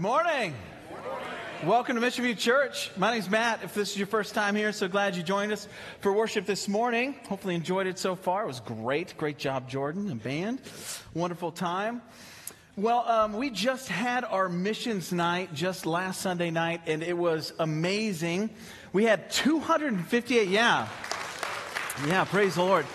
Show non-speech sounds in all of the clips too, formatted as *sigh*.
Good morning. Welcome to Mission View Church. My name's Matt. If this is your first time here, so glad you joined us for worship this morning. Hopefully enjoyed it so far. It was great. Great job, Jordan and band. Wonderful time. Well, um, we just had our missions night just last Sunday night, and it was amazing. We had 258, yeah. Yeah, praise the Lord.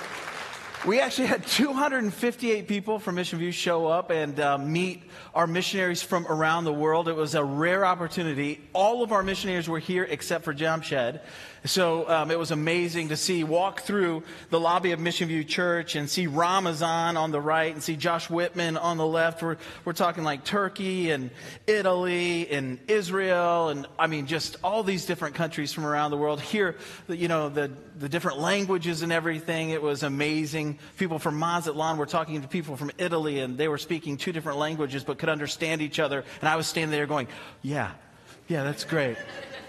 We actually had 258 people from Mission View show up and uh, meet our missionaries from around the world. It was a rare opportunity. All of our missionaries were here except for Jamshed. So um, it was amazing to see, walk through the lobby of Mission View Church and see Ramazan on the right and see Josh Whitman on the left. We're, we're talking like Turkey and Italy and Israel and I mean, just all these different countries from around the world. Hear, you know, the, the different languages and everything. It was amazing. People from Mazatlan were talking to people from Italy and they were speaking two different languages but could understand each other. And I was standing there going, yeah, yeah, that's great.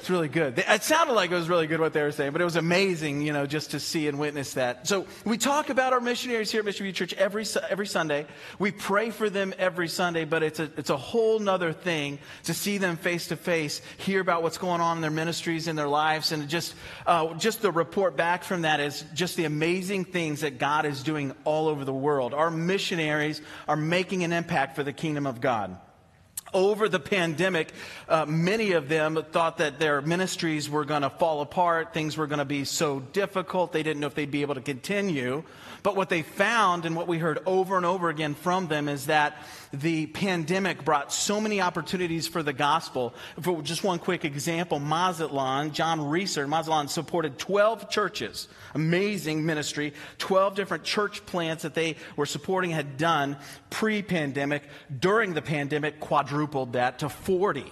It's really good. It sounded like it was really good what they were saying, but it was amazing, you know, just to see and witness that. So we talk about our missionaries here at Mission View Church every, every Sunday. We pray for them every Sunday, but it's a, it's a whole nother thing to see them face to face, hear about what's going on in their ministries, in their lives, and just, uh, just the report back from that is just the amazing things that God is doing all over the world. Our missionaries are making an impact for the kingdom of God over the pandemic, uh, many of them thought that their ministries were going to fall apart. Things were going to be so difficult. They didn't know if they'd be able to continue. But what they found and what we heard over and over again from them is that the pandemic brought so many opportunities for the gospel. For just one quick example, Mazatlan, John Reeser, Mazatlan supported 12 churches. Amazing ministry. 12 different church plants that they were supporting had done pre pandemic. During the pandemic, quadrupled that to 40.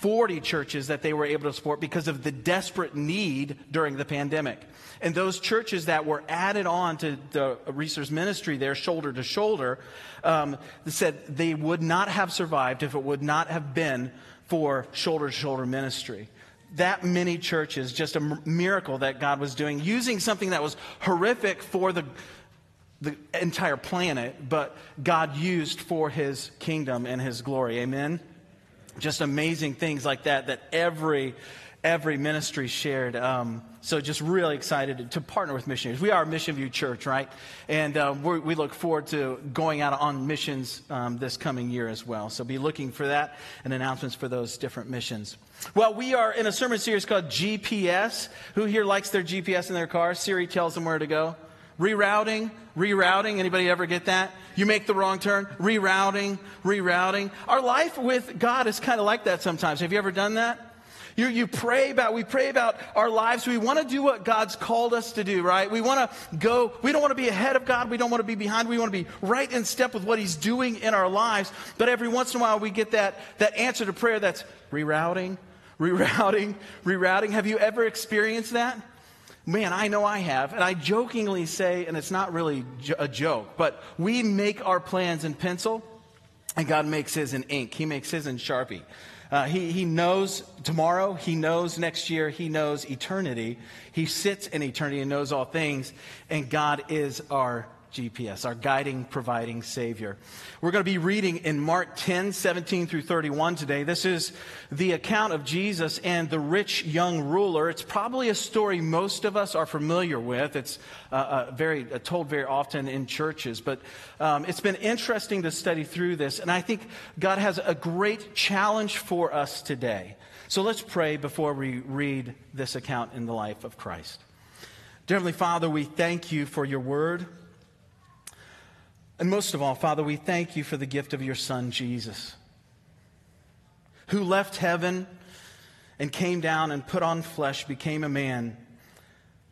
40 churches that they were able to support because of the desperate need during the pandemic. And those churches that were added on to the Reeser's ministry there, shoulder to shoulder, um, said they would not have survived if it would not have been for shoulder to shoulder ministry. That many churches, just a miracle that God was doing, using something that was horrific for the, the entire planet, but God used for his kingdom and his glory. Amen? just amazing things like that that every every ministry shared. Um, so just really excited to partner with missionaries. We are a Mission View Church, right? And uh, we look forward to going out on missions um, this coming year as well. So be looking for that and announcements for those different missions. Well, we are in a sermon series called GPS. Who here likes their GPS in their car? Siri tells them where to go. Rerouting, rerouting. Anybody ever get that? You make the wrong turn, rerouting, rerouting. Our life with God is kind of like that sometimes. Have you ever done that? You, you pray about, we pray about our lives. We want to do what God's called us to do, right? We want to go, we don't want to be ahead of God. We don't want to be behind. We want to be right in step with what He's doing in our lives. But every once in a while we get that, that answer to prayer that's rerouting, rerouting, rerouting. Have you ever experienced that? Man, I know I have. And I jokingly say, and it's not really a joke, but we make our plans in pencil, and God makes his in ink. He makes his in Sharpie. Uh, he, he knows tomorrow, he knows next year, he knows eternity. He sits in eternity and knows all things, and God is our GPS, our guiding, providing Savior. We're going to be reading in Mark 10, 17 through 31 today. This is the account of Jesus and the rich young ruler. It's probably a story most of us are familiar with. It's uh, uh, very uh, told very often in churches, but um, it's been interesting to study through this, and I think God has a great challenge for us today. So let's pray before we read this account in the life of Christ. Dear Heavenly Father, we thank you for your word. And most of all, Father, we thank you for the gift of your Son, Jesus, who left heaven and came down and put on flesh, became a man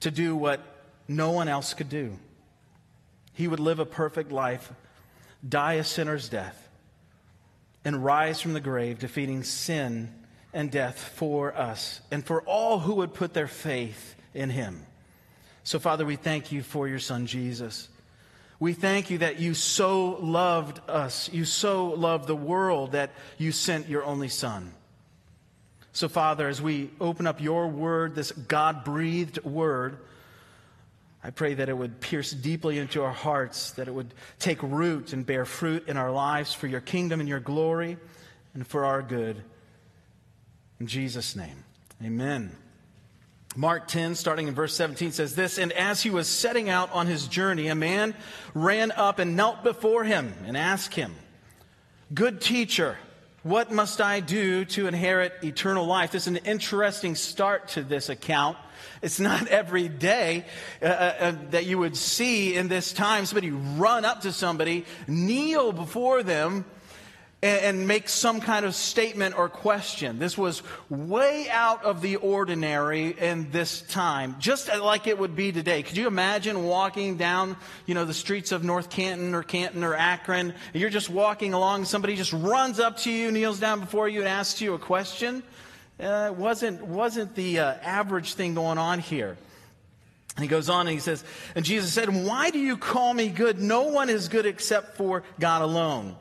to do what no one else could do. He would live a perfect life, die a sinner's death, and rise from the grave, defeating sin and death for us and for all who would put their faith in him. So, Father, we thank you for your Son, Jesus. We thank you that you so loved us, you so loved the world that you sent your only Son. So, Father, as we open up your word, this God breathed word, I pray that it would pierce deeply into our hearts, that it would take root and bear fruit in our lives for your kingdom and your glory. and for our good. In Jesus' name, amen. Mark 10, starting in verse 17, says this And as he was setting out on his journey, a man ran up and knelt before him and asked him, Good teacher, what must I do to inherit eternal life? This is an interesting start to this account. It's not *laughs* every day uh, uh, uh, that you would see in this time somebody run up to somebody, kneel before them, and, and make some kind of statement or question. This was way out of the ordinary in this time, just like it would be today. Could you imagine walking down, you know, the streets of North Canton or Canton or Akron? You're just walking along, somebody just runs up to you, kneels down before you, and asks you a question. Uh, it wasn't, wasn't the uh, average thing going on here. And he goes on and he says, And Jesus said, Why do you call me good? No one is good except for God alone.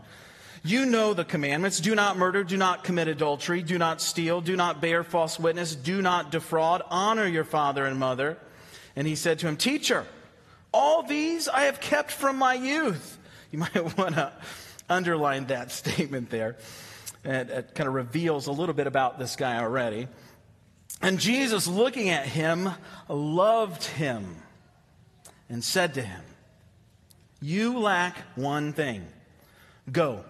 You know the commandments do not murder, do not commit adultery, do not steal, do not bear false witness, do not defraud, honor your father and mother. And he said to him, Teacher, all these I have kept from my youth. You *laughs* might want to underline that *laughs* statement there. It, it kind of reveals a little bit about this guy already. And Jesus, looking at him, loved him and said to him, You lack one thing. Go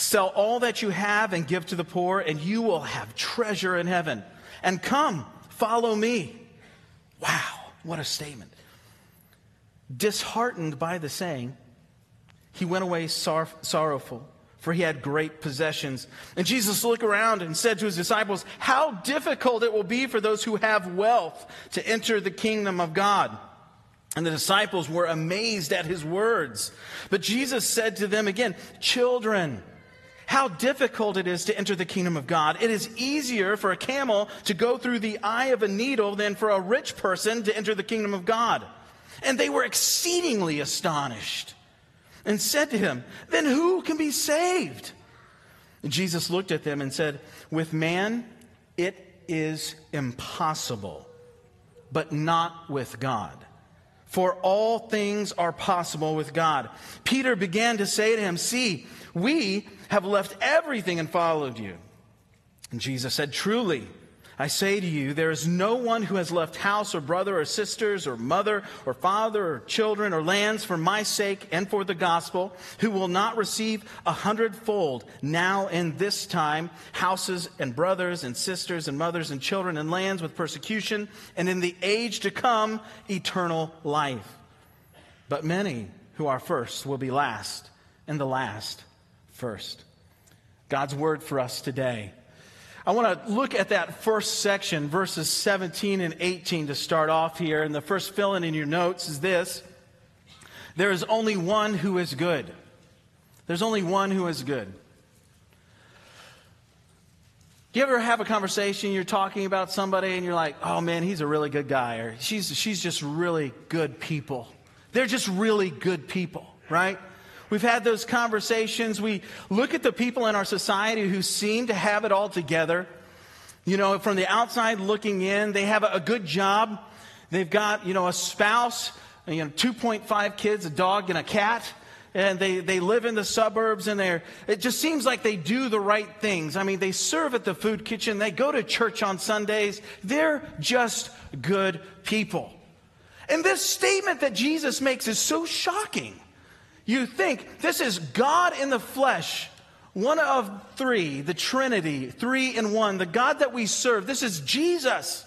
Sell all that you have and give to the poor, and you will have treasure in heaven. And come, follow me. Wow, what a statement. Disheartened by the saying, he went away sor- sorrowful, for he had great possessions. And Jesus looked around and said to his disciples, How difficult it will be for those who have wealth to enter the kingdom of God. And the disciples were amazed at his words. But Jesus said to them again, Children, how difficult it is to enter the kingdom of God. It is easier for a camel to go through the eye of a needle than for a rich person to enter the kingdom of God. And they were exceedingly astonished and said to him, Then who can be saved? And Jesus looked at them and said, With man it is impossible, but not with God. For all things are possible with God. Peter began to say to him, See, we have left everything and followed you. And Jesus said, Truly, I say to you, there is no one who has left house or brother or sisters or mother or father or children or lands for my sake and for the gospel who will not receive a hundredfold now in this time houses and brothers and sisters and mothers and children and lands with persecution and in the age to come eternal life. But many who are first will be last and the last first. God's word for us today. I want to look at that first section, verses 17 and 18, to start off here. And the first fill in in your notes is this There is only one who is good. There's only one who is good. Do you ever have a conversation, you're talking about somebody, and you're like, oh man, he's a really good guy, or she's, she's just really good people? They're just really good people, right? We've had those conversations. We look at the people in our society who seem to have it all together. You know, from the outside looking in, they have a good job. They've got, you know, a spouse, you know, 2.5 kids, a dog, and a cat. And they, they live in the suburbs and they're, it just seems like they do the right things. I mean, they serve at the food kitchen. They go to church on Sundays. They're just good people. And this statement that Jesus makes is so shocking. You think this is God in the flesh, one of three, the Trinity, three in one, the God that we serve. This is Jesus.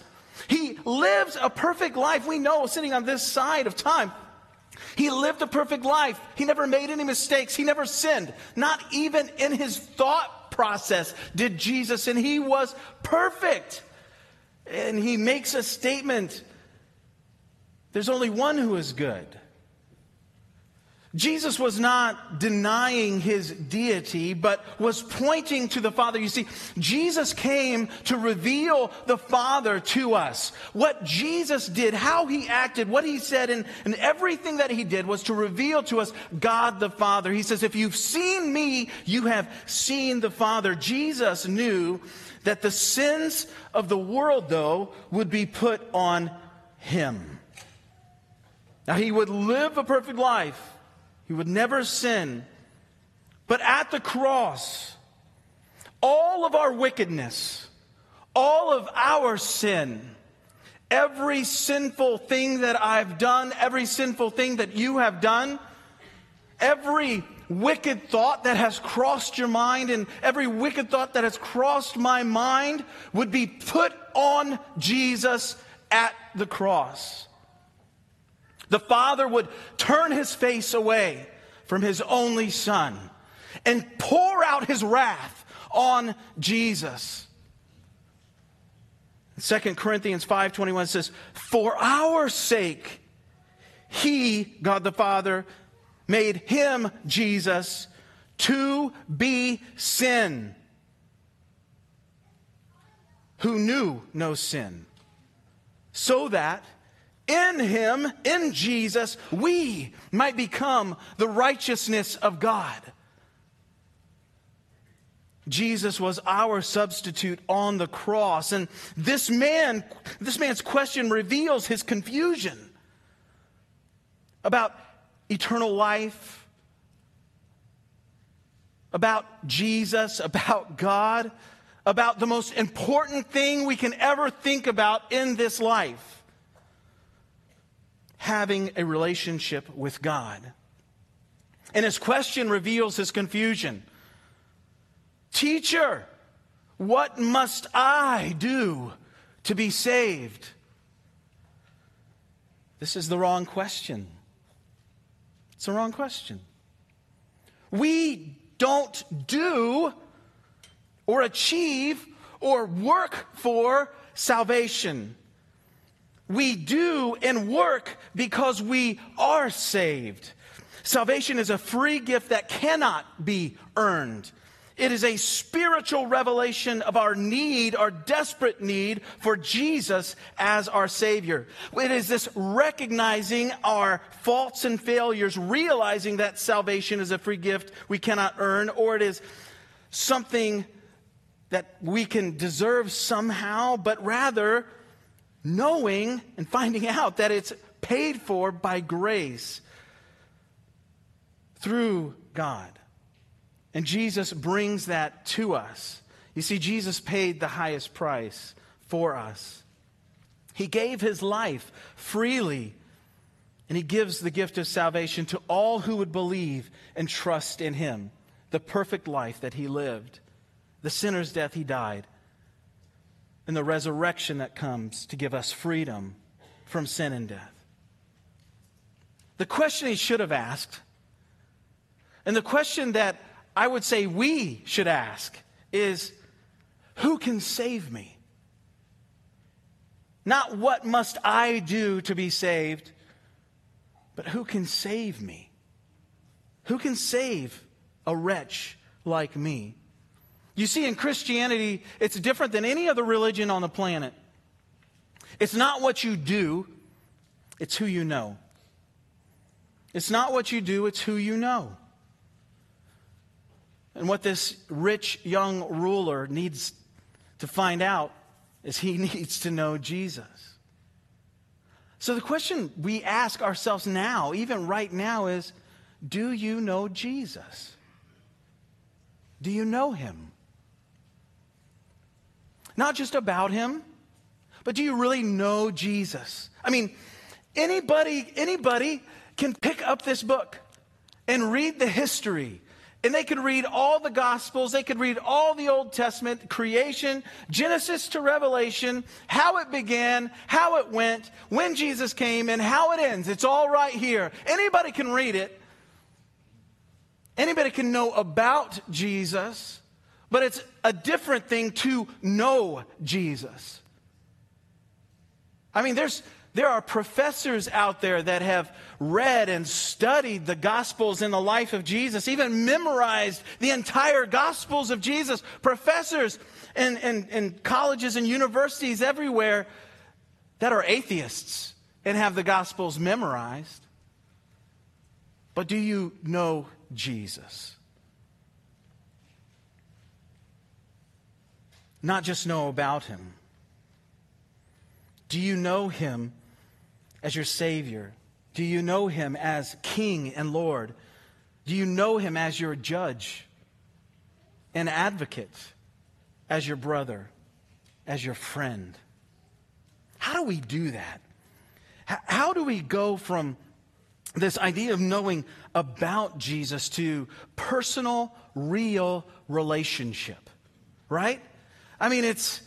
He lives a perfect life. We know sitting on this side of time. He lived a perfect life. He never made any mistakes. He never sinned. Not even in his thought process did Jesus, and he was perfect. And he makes a statement there's only one who is good. Jesus was not denying his deity, but was pointing to the Father. You see, Jesus came to reveal the Father to us. What Jesus did, how he acted, what he said, and, and everything that he did was to reveal to us God the Father. He says, if you've seen me, you have seen the Father. Jesus knew that the sins of the world, though, would be put on him. Now, he would live a perfect life. He would never sin. But at the cross, all of our wickedness, all of our sin, every sinful thing that I've done, every sinful thing that you have done, every wicked thought that has crossed your mind and every wicked thought that has crossed my mind would be put on Jesus at the cross. The Father would turn his face away from his only Son and pour out his wrath on Jesus. 2 Corinthians 5:21 says, "For our sake he, God the Father, made him, Jesus, to be sin, who knew no sin, so that in him, in Jesus, we might become the righteousness of God. Jesus was our substitute on the cross. And this man, this man's question reveals his confusion about eternal life, about Jesus, about God, about the most important thing we can ever think about in this life having a relationship with God. And his question reveals his confusion. Teacher, what must I do to be saved? This is the wrong question. It's the wrong question. We don't do or achieve or work for salvation. We do and work because we are saved. Salvation is a free gift that cannot be earned. It is a spiritual revelation of our need, our desperate need for Jesus as our Savior. It is this recognizing our faults and failures, realizing that salvation is a free gift we cannot earn, or it is something that we can deserve somehow, but rather knowing and finding out that it's paid for by grace through God. And Jesus brings that to us. You see, Jesus paid the highest price for us. He gave his life freely, and he gives the gift of salvation to all who would believe and trust in him, the perfect life that he lived, the sinner's death he died, and the resurrection that comes to give us freedom from sin and death. The question he should have asked, and the question that I would say we should ask, is who can save me? Not what must I do to be saved, but who can save me? Who can save a wretch like me? You see, in Christianity, it's different than any other religion on the planet. It's not what you do, it's who you know. It's not what you do, it's who you know. And what this rich young ruler needs to find out is he *laughs* needs to know Jesus. So the question we ask ourselves now, even right now, is do you know Jesus? Do you know him? Not just about him, but do you really know Jesus? I mean, anybody anybody can pick up this book and read the history and they could read all the Gospels, they could read all the Old Testament, creation, Genesis to Revelation, how it began, how it went, when Jesus came, and how it ends. It's all right here. Anybody can read it. Anybody can know about Jesus. But it's a different thing to know Jesus. I mean, there's, there are professors out there that have read and studied the Gospels in the life of Jesus, even memorized the entire Gospels of Jesus. Professors in, in, in colleges and universities everywhere that are atheists and have the Gospels memorized. But do you know Jesus? Not just know about him? Do you know him as your Savior? Do you know him as King and Lord? Do you know him as your judge and advocate? as your brother, as your friend. How do we do that? How do we go from this idea of knowing about Jesus to personal, real relationship, right? I mean, it's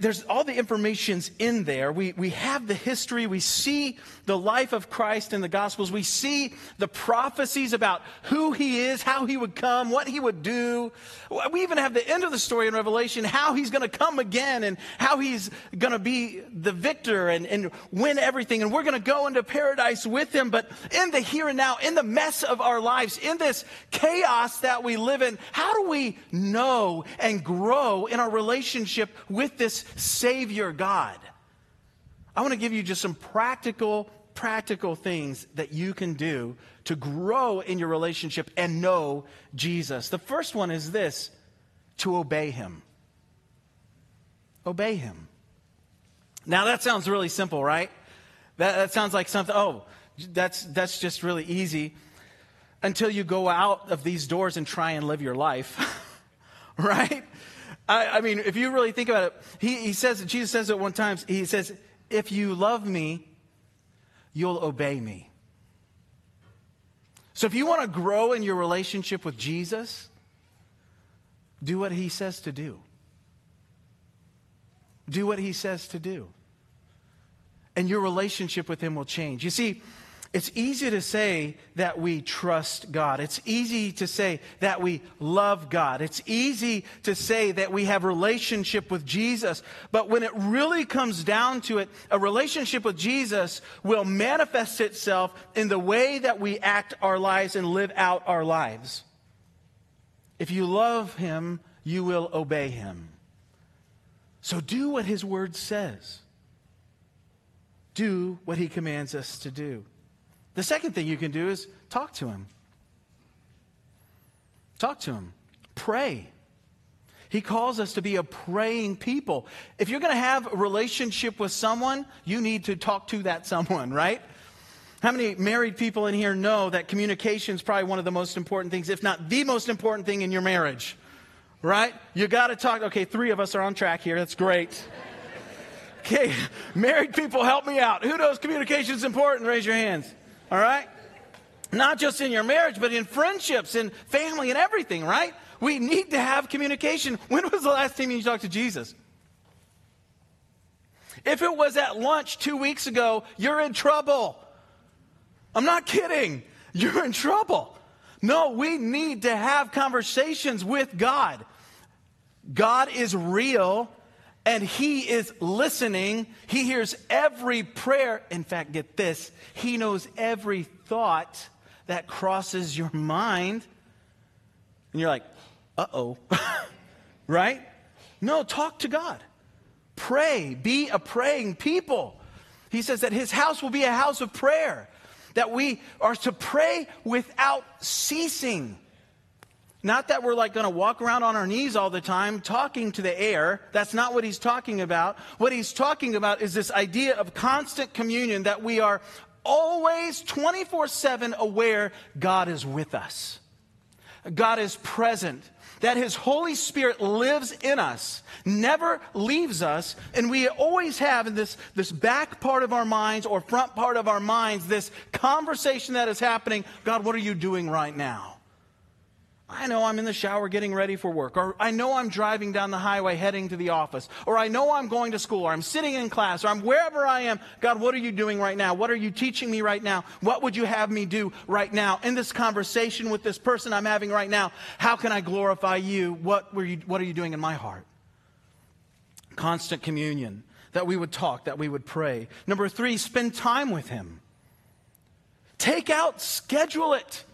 there's all the information's in there. We, we have the history. We see the life of Christ in the Gospels. We see the prophecies about who he is, how he would come, what he would do. We even have the end of the story in Revelation, how he's going to come again and how he's going to be the victor and, and win everything. And we're going to go into paradise with him. But in the here and now, in the mess of our lives, in this chaos that we live in, how do we know and grow in our relationship with this Savior God. I want to give you just some practical, practical things that you can do to grow in your relationship and know Jesus. The first one is this to obey Him. Obey Him. Now, that sounds really simple, right? That, that sounds like something, oh, that's, that's just really easy until you go out of these doors and try and live your life, *laughs* right? I, I, mean, if you really think about it, he, he says, Jesus says it one time, he says, if you love me, you'll obey me. So if you want to grow in your relationship with Jesus, do what he says to do. Do what he says to do. And your relationship with him will change. You see, it's easy to say that we trust God. It's easy to say that we love God. It's easy to say that we have relationship with Jesus. But when it really comes down to it, a relationship with Jesus will manifest itself in the way that we act our lives and live out our lives. If you love him, you will obey him. So do what his word says. Do what he commands us to do. The second thing you can do is talk to him. Talk to him. Pray. He calls us to be a praying people. If you're going to have a relationship with someone, you need to talk to that someone, right? How many married people in here know that communication is probably one of the most important things, if not the most important thing in your marriage? Right? You got to talk. Okay, three of us are on track here. That's great. *laughs* Okay, *laughs* married people, help me out. Who knows communication is important? Raise your hands. All right? Not just in your marriage, but in friendships, in family, and everything, right? We need to have communication. *laughs* When was the last time you talked to Jesus? If it was at lunch two weeks ago, you're in trouble. I'm not kidding. *laughs* You're in trouble. No, we need to have conversations with God. God is real and He is listening. He hears every prayer. In fact, get this He knows every thought that crosses your mind. And you're like, uh oh. *laughs* right? No, talk to God. Pray. Be a praying people. He says that His house will be a house of prayer, that we are to pray without ceasing. Not that we're like going to walk around on our knees all the time talking to the air. That's not what he's talking about. What he's talking about is this idea of constant communion that we are always 24 7 aware God is with us. God is present. That His Holy Spirit lives in us, never leaves us, and we always have in this, this back part of our minds or front part of our minds this conversation that is happening God, what are you doing right now? I know I'm in the shower getting ready for work, or I know I'm driving down the highway heading to the office, or I know I'm going to school, or I'm sitting in class, or I'm wherever I am. God, what are you doing right now? What are you teaching me right now? What would you have me do right now? In this conversation with this person I'm having right now, how can I glorify you? What, were you, what are you doing in my heart? Constant communion, that we would talk, that we would pray. Number three, spend time with Him. Take out, schedule it.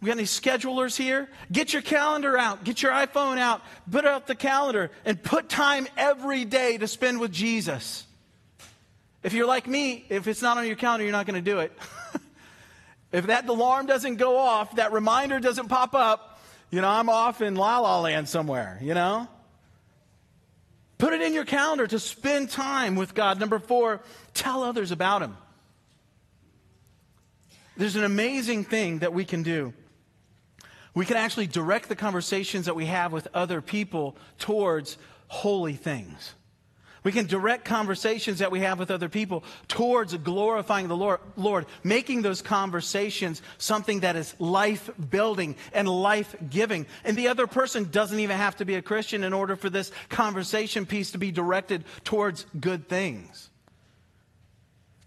We got any schedulers here? Get your calendar out. Get your iPhone out. Put out the calendar and put time every day to spend with Jesus. If you're like me, if it's not on your calendar, you're not going to do it. *laughs* if that alarm doesn't go off, that reminder doesn't pop up, you know, I'm off in La La Land somewhere, you know? Put it in your calendar to spend time with God. Number four, tell others about Him. There's an amazing thing that we can do we can actually direct the conversations that we have with other people towards holy things. We can direct conversations that we have with other people towards glorifying the Lord, Lord, making those conversations something that is life building and life giving. And the other person doesn't even have to be a Christian in order for this conversation piece to be directed towards good things.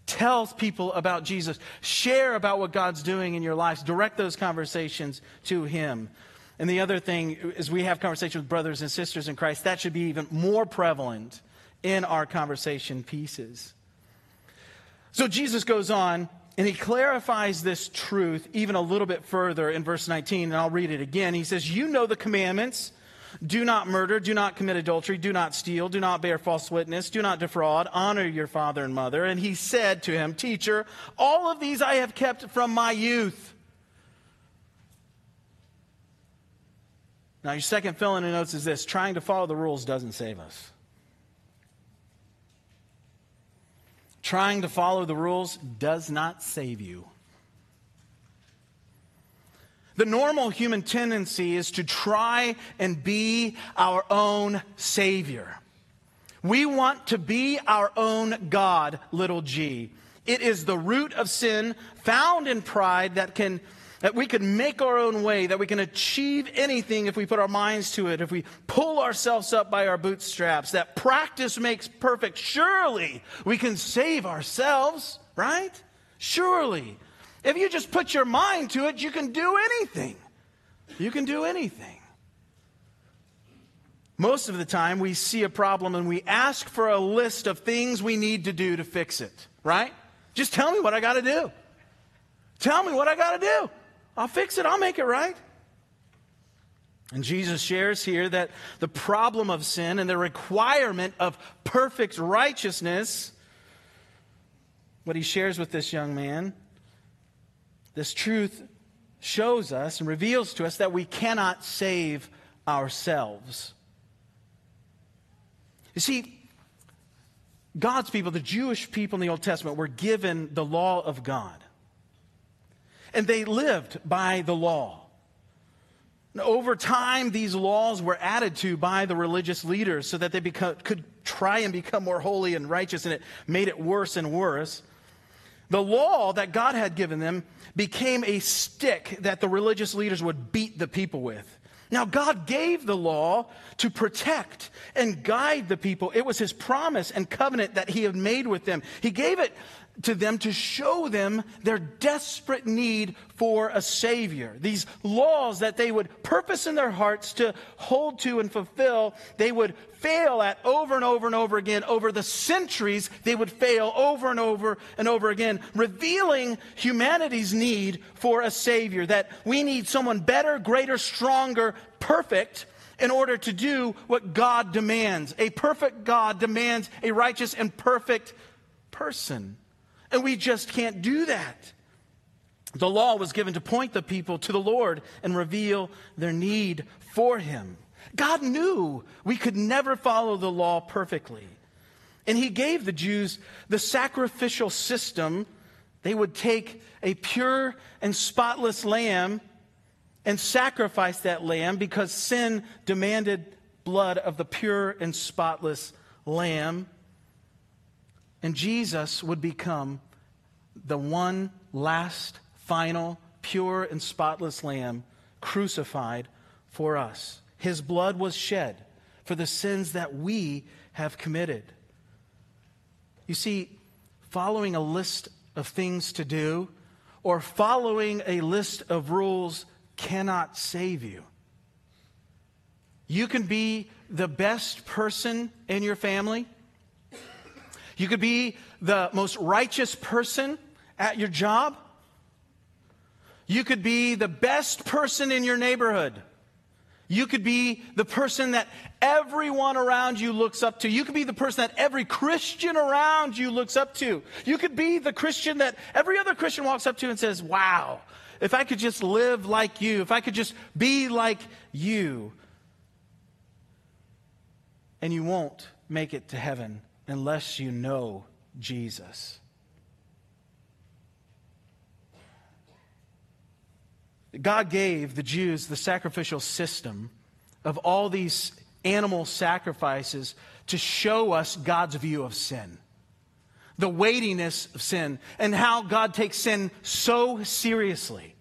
Tell people about Jesus. Share about what God's doing in your lives. Direct those conversations to Him. And the other thing is, we have conversations with brothers and sisters in Christ. That should be even more prevalent in our conversation pieces. So Jesus goes on and he clarifies this truth even a little bit further in verse 19, and I'll read it again. He says, You know the commandments. Do not murder, do not commit adultery, do not steal, do not bear false witness, do not defraud, honor your father and mother. And he said to him, Teacher, all of these I have kept from my youth. Now, your second fill in the notes is this trying to follow the rules doesn't save us. Trying to follow the rules does not save you. The normal human tendency is to try and be our own Savior. We want to be our own God, little g. It is the root of sin found in pride that can that we can make our own way, that we can achieve anything if we put our minds to it, if we pull ourselves up by our bootstraps, that practice makes perfect. Surely we can save ourselves, right? Surely. If you just put your mind to it, you can do anything. You can do anything. Most of the time, we see a problem and we ask for a list of things we need to do to fix it, right? Just tell me what I got to do. Tell me what I got to do. I'll fix it, I'll make it right. And Jesus shares here that the problem of sin and the requirement of perfect righteousness, what he shares with this young man, this truth shows us and reveals to us that we cannot save ourselves. You see, God's people, the Jewish people in the Old Testament, were given the law of God and they lived by the law. And over time, these laws were added to by the religious leaders so that they could try and become more holy and righteous, and it made it worse and worse. The law that God had given them became a stick that the religious leaders would beat the people with. Now, God gave the law to protect and guide the people. It was his promise and covenant that he had made with them. He gave it to them to show them their desperate need for a Savior. These laws that they would purpose in their hearts to hold to and fulfill, they would fail at over and over and over again. Over the centuries, they would fail over and over and over again, revealing humanity's need for a Savior. That we need someone better, greater, stronger, perfect in order to do what God demands. A perfect God demands a righteous and perfect person. And we just can't do that. The law was given to point the people to the Lord and reveal their need for Him. God knew we could never follow the law perfectly. And He gave the Jews the sacrificial system. They would take a pure and spotless lamb and sacrifice that lamb because sin demanded blood of the pure and spotless lamb. And Jesus would become the one last, final, pure, and spotless lamb crucified for us. His blood was shed for the sins that we have committed. You see, following a list of things to do or following a list of rules cannot save you. You can be the best person in your family you could be the most righteous person at your job. You could be the best person in your neighborhood. You could be the person that everyone around you looks up to. You could be the person that every Christian around you looks up to. You could be the Christian that every other Christian walks up to and says, Wow, if I could just live like you, if I could just be like you. And you won't make it to heaven unless you know Jesus. God gave the Jews the sacrificial system of all these animal sacrifices to show us God's view of sin, the weightiness of sin, and how God takes sin so seriously.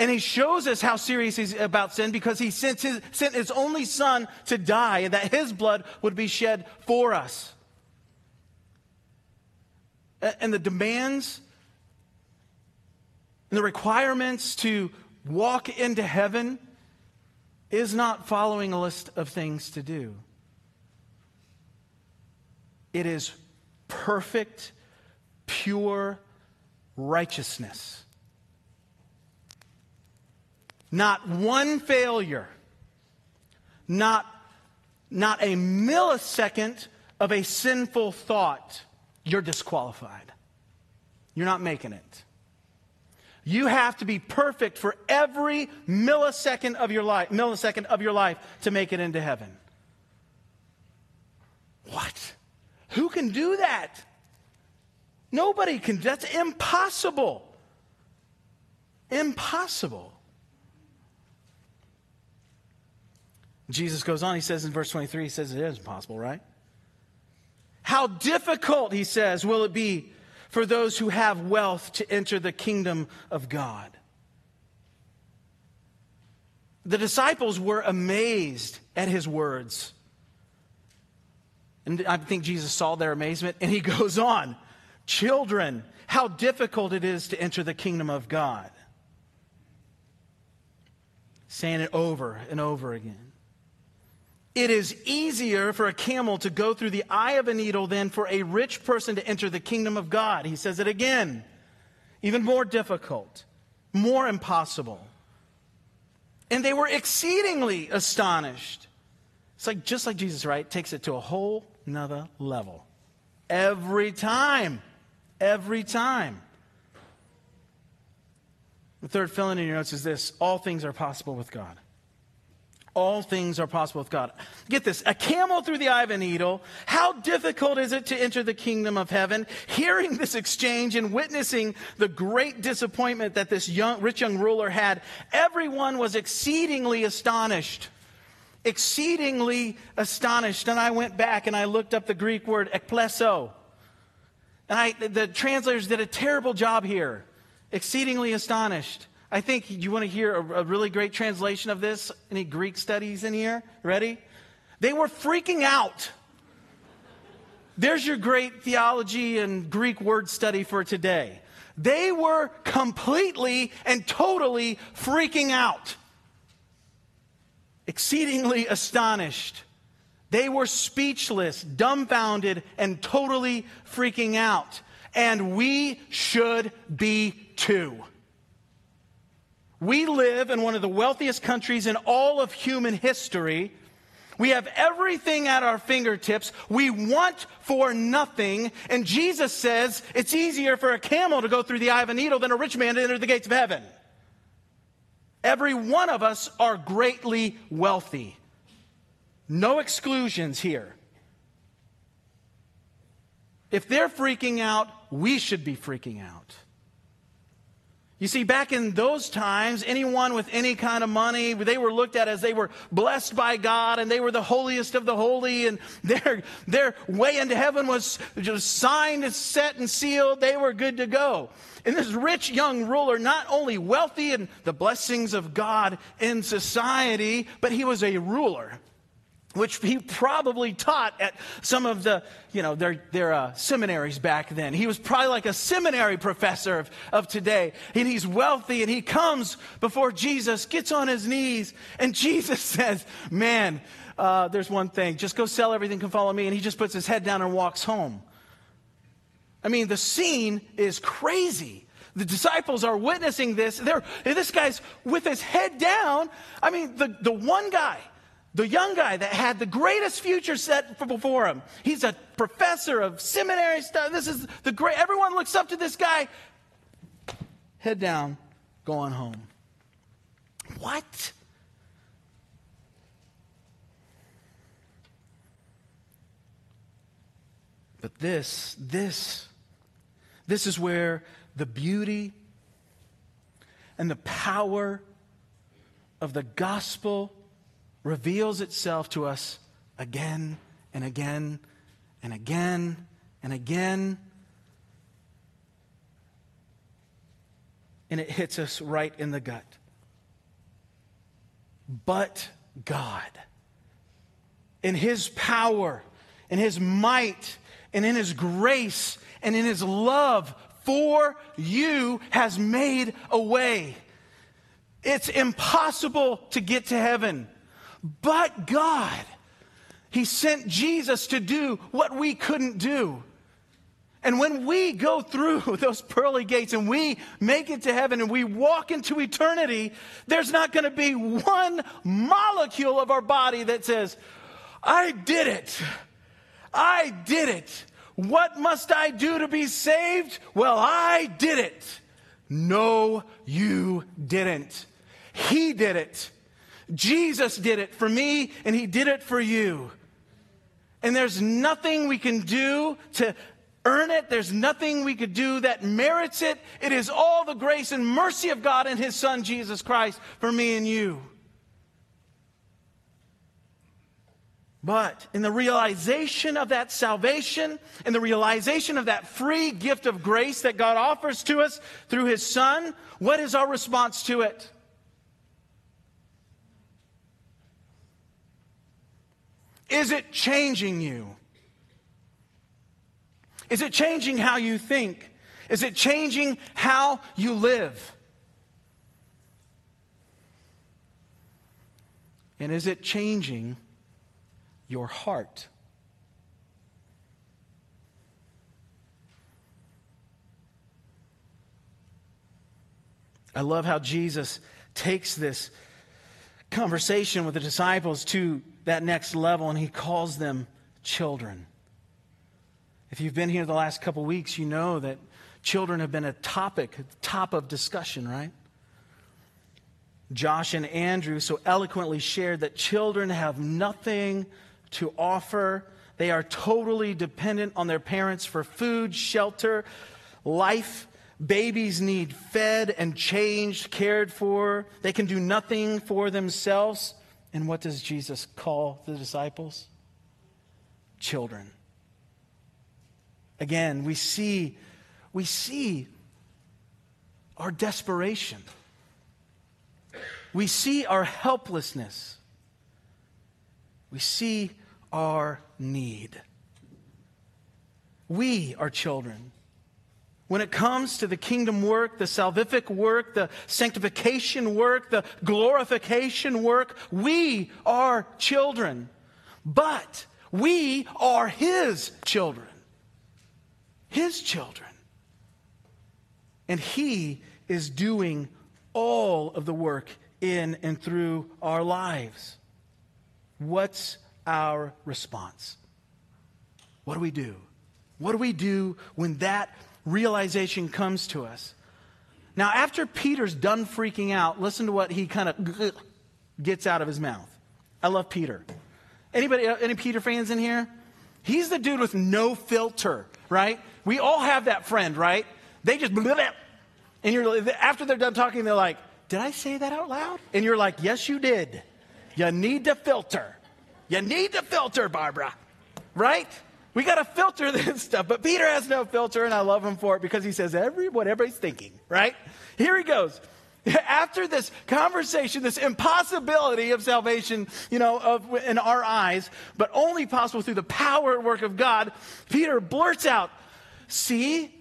And he shows us how serious he's about sin because he sent his, sent his only son to die and that his blood would be shed for us. And the demands and the requirements to walk into heaven is not following a list of things to do. It is perfect, pure righteousness. Not one failure, not, not a millisecond of a sinful thought, you're disqualified. You're not making it. You have to be perfect for every millisecond of your life, millisecond of your life to make it into heaven. What? Who can do that? Nobody can. That's impossible. Impossible. Jesus goes on, he says in verse 23, he says it is impossible, right? How difficult, he says, will it be for those who have wealth to enter the kingdom of God. The disciples were amazed at his words. And I think Jesus saw their amazement, and he *laughs* goes on Children, how difficult it is to enter the kingdom of God. Saying it over and over again. It is easier for a camel to go through the eye of a needle than for a rich person to enter the kingdom of God. He says it again. Even more difficult, more impossible. And they were exceedingly astonished. It's like just like Jesus, right? Takes it to a whole nother level. Every time. Every time. The third filling in your notes is this all things are possible with God. All things are possible with God. Get this a camel through the eye of a needle. How difficult is it to enter the kingdom of heaven? Hearing this exchange and witnessing the great disappointment that this young, rich young ruler had, everyone was exceedingly astonished. Exceedingly astonished. And I went back and I looked up the Greek word ekpleso. And I, the translators did a terrible job here. Exceedingly astonished. I think you want to hear a, a really great translation of this. Any Greek studies in here? Ready? They were freaking out. There's your great theology and Greek word study for today. They were completely and totally freaking out, exceedingly astonished. They were speechless, dumbfounded, and totally freaking out. And we should be too. We live in one of the wealthiest countries in all of human history. We have everything at our fingertips. We want for nothing. And Jesus says it's easier for a camel to go through the eye of a needle than a rich man to enter the gates of heaven. Every one of us are greatly wealthy. No exclusions here. If they're freaking out, we should be freaking out. You see, back in those times, anyone with any kind of money, they were looked at as they were blessed by God and they were the holiest of the holy, and *laughs* their, their way into heaven was just signed, set, and sealed. They were good to go. And this rich young ruler, not only wealthy in the blessings of God in society, but he was a ruler which he probably taught at some of the, you know, their, their uh, seminaries back then. He was probably like a seminary professor of, of today. And he's wealthy and he comes before Jesus, gets on his knees, and *laughs* Jesus says, Man, uh, there's one thing. Just go sell everything, come follow me. And he just puts his head down and walks home. I mean, the scene is crazy. The disciples are witnessing this. They're, this guy's with his head down. I mean, the, the one guy the young guy that had the greatest future set before him. He's a professor of seminary stuff. This is the great, everyone looks up to this guy. Head down, going home. What? But this, this, this is where the beauty And the power of the gospel reveals itself to us again and again and again and again. And it hits us right in the gut. But God, in His power, in His might, and in His grace, and in His love for you, has made a way. It's impossible to get to heaven. But God, He sent Jesus to do what we couldn't do. And when we go through *laughs* those pearly gates and we make it to heaven and we walk into eternity, there's not going to be one molecule of our body that says, I did it. I did it. What must I do to be saved? Well, I did it. No, you didn't. He did it. Jesus did it for me, and He did it for you. And there's nothing we can do to earn it. There's nothing we could do that merits it. It is all the grace and mercy of God and His Son, Jesus Christ, for me and you. But in the realization of that salvation, in the realization of that free gift of grace that God offers to us through His Son, what is our response to it? Is it changing you? Is it changing how you think? Is it changing how you live? And is it changing your heart? I love how Jesus takes this conversation with the disciples to that next level, and he calls them children. If you've been here the last couple weeks, you know that children have been a topic, top of discussion, right? Josh and Andrew so eloquently shared that children have nothing to offer. They are totally dependent on their parents for food, shelter, life. Babies need fed and changed, cared for. They can do nothing for themselves. And what does Jesus call the disciples? Children. Again, we see, we see our desperation. We see our helplessness. We see our need. We are children. When it comes to the kingdom work, the salvific work, the sanctification work, the glorification work, we are children. But we are His children. His children. And He is doing all of the work in and through our lives. What's our response? What do we do? What do we do when that realization comes to us. Now, after Peter's done freaking out, listen to what he kind of gets out of his mouth. I love Peter. Anybody, uh, any Peter fans in here? He's the dude with no filter, right? We all have that friend, right? They just, and you're, after they're done talking, they're like, did I say that out loud? And you're like, yes, you did. You need to filter. You need to filter, Barbara, right? We got to filter *laughs* this stuff. But Peter has no filter, and I love him for it because he says every, what everybody's thinking, right? Here he goes. *laughs* After this conversation, this impossibility of salvation, you know, of, in our eyes, but only possible through the power and work of God, Peter blurts out, See,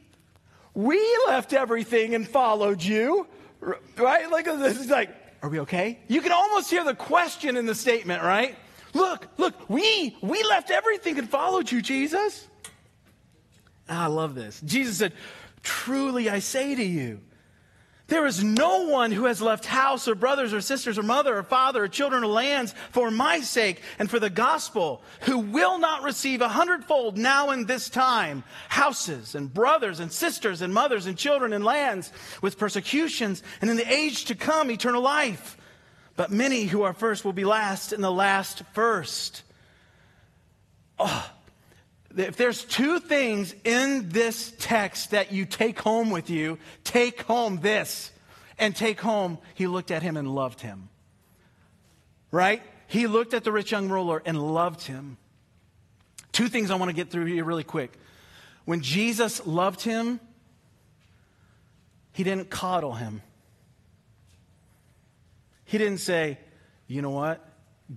we left everything and followed you. Right? Like, this is like, are we okay? You can almost hear the question in the statement, right? Look, look, we, we left everything and followed you, Jesus. Ah, I love this. Jesus said, Truly I say to you, there is no one who has left house or brothers or sisters or mother or father or children or lands for my sake and for the gospel who will not receive a hundredfold now in this time houses and brothers and sisters and mothers and children and lands with persecutions and in the age to come eternal life. But many who are first will be last, and the last first. Oh, if there's two things in this text that you take home with you, take home this. and take home, he looked at him and loved him. Right? He looked at the rich young ruler and loved him. Two things I want to get through here really quick. When Jesus loved him, he didn't coddle him. He didn't say, you know what?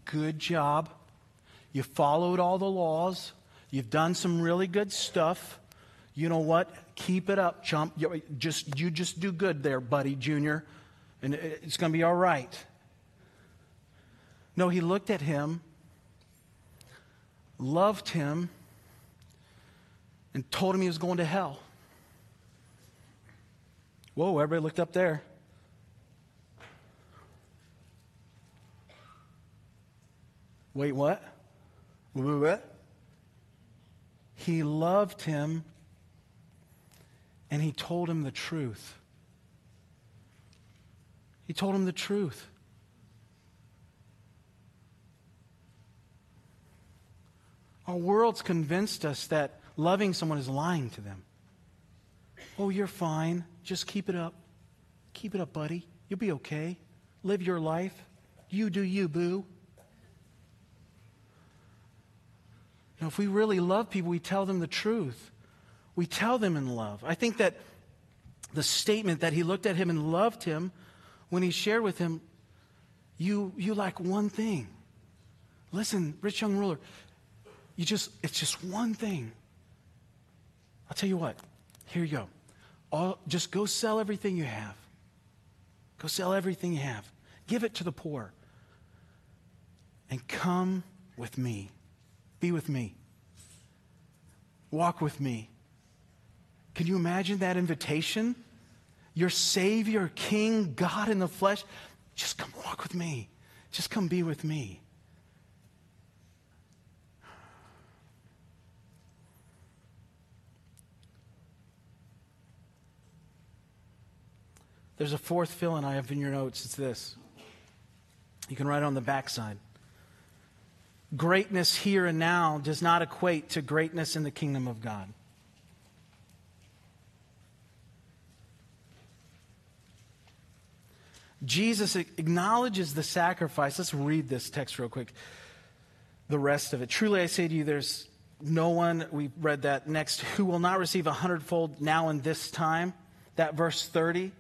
Good job. You followed all the laws. You've done some really good stuff. You know what? Keep it up, chump. You just, you just do good there, buddy, junior. And it's going to be all right. No, he looked at him, loved him, and told him he was going to hell. Whoa, everybody looked up there. Wait, what? What? He loved him and he told him the truth. He told him the truth. Our world's convinced us that loving someone is lying to them. Oh, you're fine. Just keep it up. Keep it up, buddy. You'll be okay. Live your life. You do you, boo. Now, if we really love people, we tell them the truth. We tell them in love. I think that the statement that he looked at him and loved him when he shared with him, you, you lack one thing. Listen, rich young ruler, you just, it's just one thing. I'll tell you what, here you go. All, just go sell everything you have. Go sell everything you have. Give it to the poor. And come with me. Be with me. Walk with me. Can you imagine that invitation? Your Savior, King, God in the flesh, just come walk with me. Just come be with me. There's a fourth fill-in I have in your notes. It's this. You can write on the backside. Greatness here and now does not equate to greatness in the kingdom of God. Jesus acknowledges the sacrifice. Let's read this text real quick. The rest of it. Truly I say to you, there's no one, we read that next, who will not receive a hundredfold now in this time. That verse 30.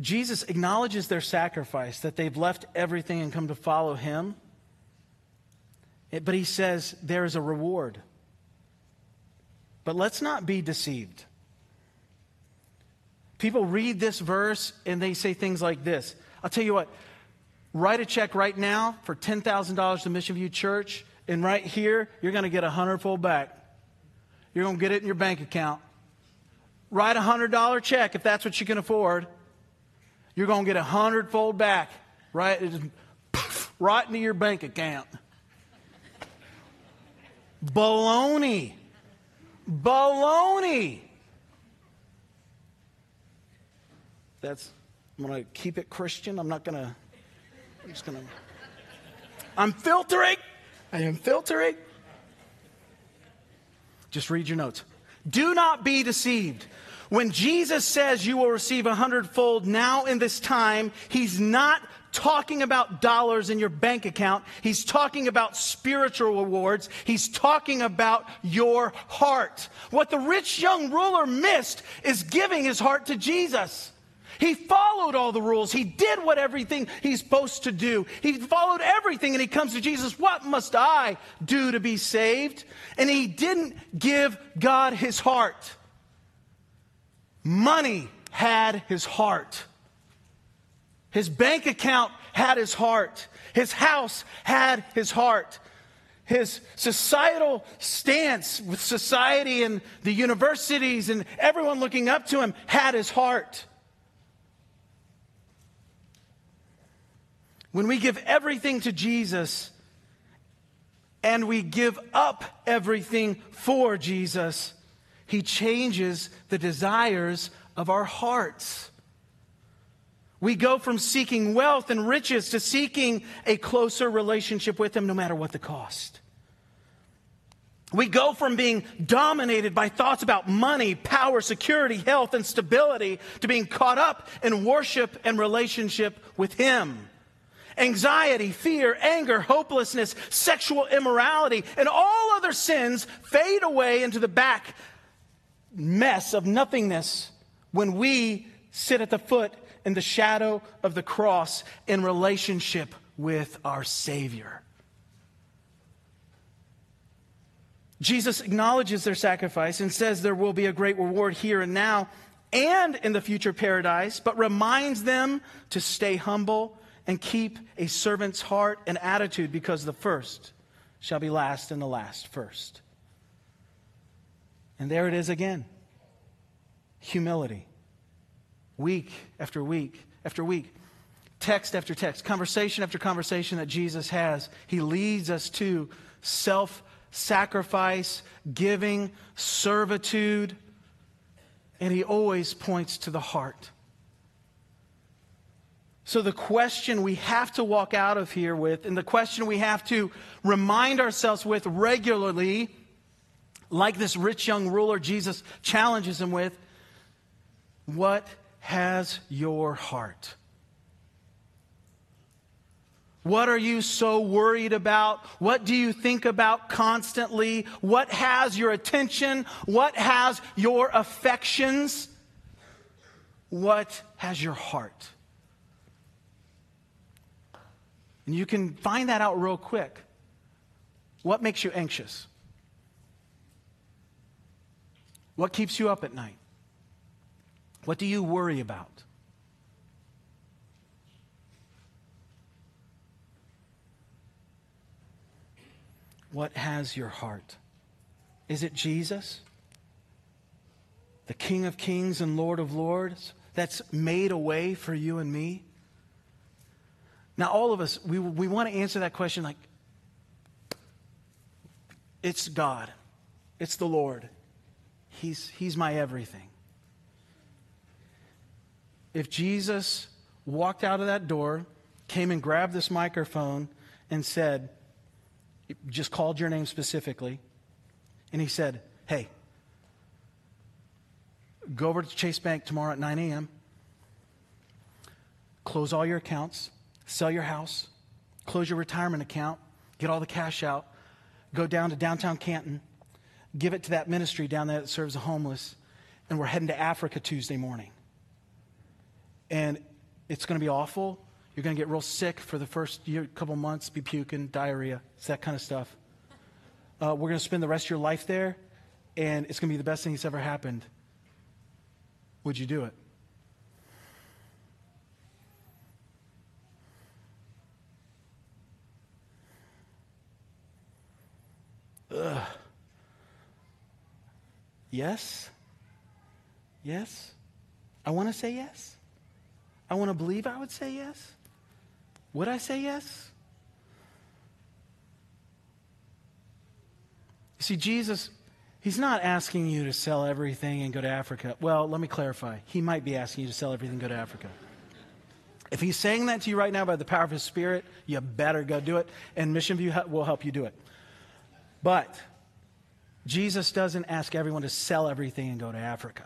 Jesus acknowledges their sacrifice, that they've left everything and come to follow him. But he says there is a reward. But let's not be deceived. People read this verse and they say things like this. I'll tell you what, write a check right now for $10,000 to Mission View Church, and right here, you're going to get a hundredfold back. You're going to get it in your bank account. Write a $100 check if that's what you can afford. You're going to get a hundredfold back, right? right into your bank account. Baloney. Baloney. That's, I'm going to keep it Christian. I'm not going to, I'm just going to, I'm filtering. I am filtering. Just read your notes. Do not be deceived. When Jesus says you will receive a hundredfold now in this time, he's not talking about dollars in your bank account. He's talking about spiritual rewards. He's talking about your heart. What the rich young ruler missed is giving his heart to Jesus. He followed all the rules. He did what everything he's supposed to do. He followed everything and he comes to Jesus. What must I do to be saved? And he didn't give God his heart. Money had his heart. His bank account had his heart. His house had his heart. His societal stance with society and the universities and everyone looking up to him had his heart. When we give everything to Jesus and we give up everything for Jesus, He changes the desires of our hearts. We go from seeking wealth and riches to seeking a closer relationship with Him no matter what the cost. We go from being dominated by thoughts about money, power, security, health, and stability to being caught up in worship and relationship with Him. Anxiety, fear, anger, hopelessness, sexual immorality, and all other sins fade away into the back mess of nothingness when we sit at the foot in the shadow of the cross in relationship with our Savior. Jesus acknowledges their sacrifice and says there will be a great reward here and now and in the future paradise, but reminds them to stay humble and keep a servant's heart and attitude because the first shall be last and the last first. And there it is again humility. Week after week after week, text after text, conversation after conversation that Jesus has, he leads us to self sacrifice, giving, servitude, and he always points to the heart. So, the question we have to walk out of here with, and the question we have to remind ourselves with regularly, like this rich young ruler Jesus challenges him with, what has your heart? What are you so worried about? What do you think about constantly? What has your attention? What has your affections? What has your heart? And you can find that out real quick. What makes you anxious? What keeps you up at night? What do you worry about? What has your heart? Is it Jesus? The King of Kings and Lord of Lords that's made a way for you and me? Now, all of us, we, we want to answer that question like, it's God, it's the Lord. He's, he's my everything. If Jesus walked out of that door, came and grabbed this microphone, and said, just called your name specifically, and he said, Hey, go over to Chase Bank tomorrow at 9 a.m., close all your accounts, sell your house, close your retirement account, get all the cash out, go down to downtown Canton, give it to that ministry down there that serves the homeless, and we're heading to Africa Tuesday morning. And it's going to be awful. You're going to get real sick for the first year, couple months, be puking, diarrhea, it's that kind of stuff. Uh, we're going to spend the rest of your life there, and it's going to be the best thing that's ever happened. Would you do it? Ugh. Yes? Yes? I want to say yes. I want to believe I would say yes. Would I say yes? You see, Jesus, he's not asking you to sell everything and go to Africa. Well, let me clarify. He might be asking you to sell everything and go to Africa. If he's saying that to you right now by the power of his spirit, you better go do it, and Mission View will help you do it. But Jesus doesn't ask everyone to sell everything and go to Africa,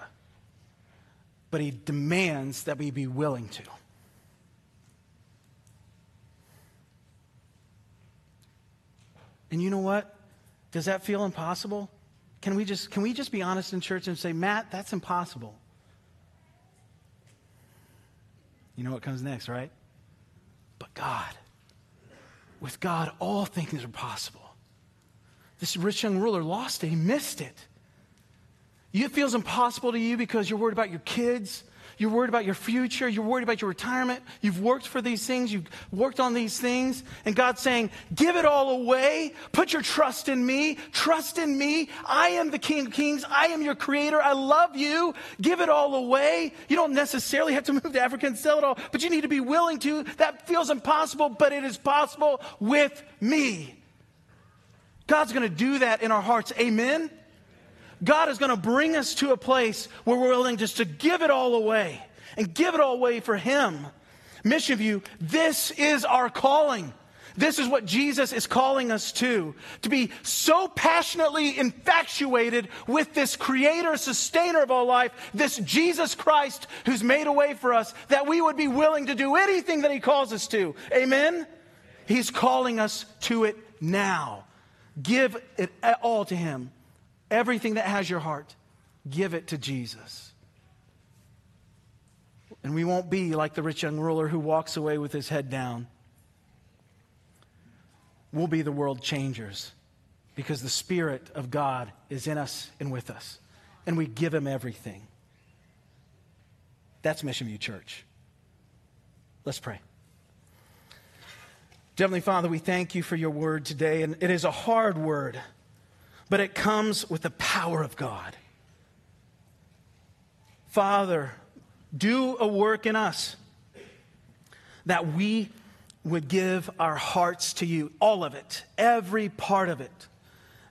but he demands that we be willing to. And you know what? Does that feel impossible? Can we just, can we just be honest in church and say, Matt, that's impossible? You know what comes next, right? But God. With God, all things are possible. This rich young ruler lost it, he missed it. It feels impossible to you because you're worried about your kids, you're worried about your future. You're worried about your retirement. You've worked for these things. You've worked on these things. And God's saying, give it all away. Put your trust in me. Trust in me. I am the King of Kings. I am your creator. I love you. Give it all away. You don't necessarily have to move to Africa and sell it all, but you need to be willing to. That feels impossible, but it is possible with me. God's going to do that in our hearts. Amen. God is going to bring us to a place where we're willing just to give it all away and give it all away for Him. Mission View, this is our calling. This is what Jesus is calling us to. To be so passionately infatuated with this creator, sustainer of all life, this Jesus Christ who's made a way for us, that we would be willing to do anything that he calls us to. Amen? He's calling us to it now. Give it all to him. Everything that has your heart, give it to Jesus. And we won't be like the rich young ruler who walks away with his head down we'll be the world changers because the Spirit of God is in us and with us, and we give Him everything. That's Mission View Church. Let's pray. Heavenly Father, we thank you for your word today, and it is a hard word, but it comes with the power of God. Father, do a work in us that we would give our hearts to you, all of it, every part of it.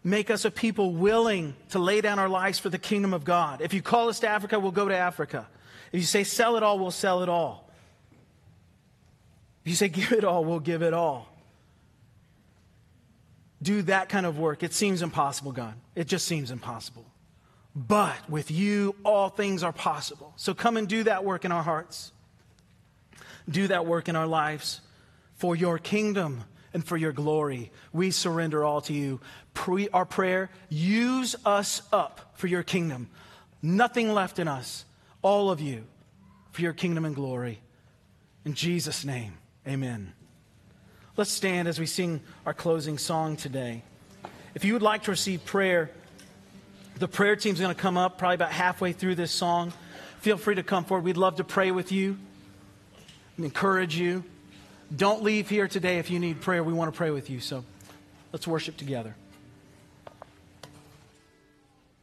Make us a people willing to lay down our lives for the kingdom of God. If you call us to Africa, we'll go to Africa. If you say sell it all, we'll sell it all. If you say give it all, we'll give it all. Do that kind of work. It seems impossible, God. It just seems impossible. But with you, all things are possible. So come and do that work in our hearts. Do that work in our lives for your kingdom and for your glory. We surrender all to you. Pre- our prayer, use us up for your kingdom. Nothing left in us, all of you, for your kingdom and glory. In Jesus' name, amen. Let's stand as we sing our closing song today. If you would like to receive prayer, the prayer team's going to come up probably about halfway through this song. Feel free to come forward. We'd love to pray with you and encourage you. Don't leave here today if you need prayer. We want to pray with you. So let's worship together.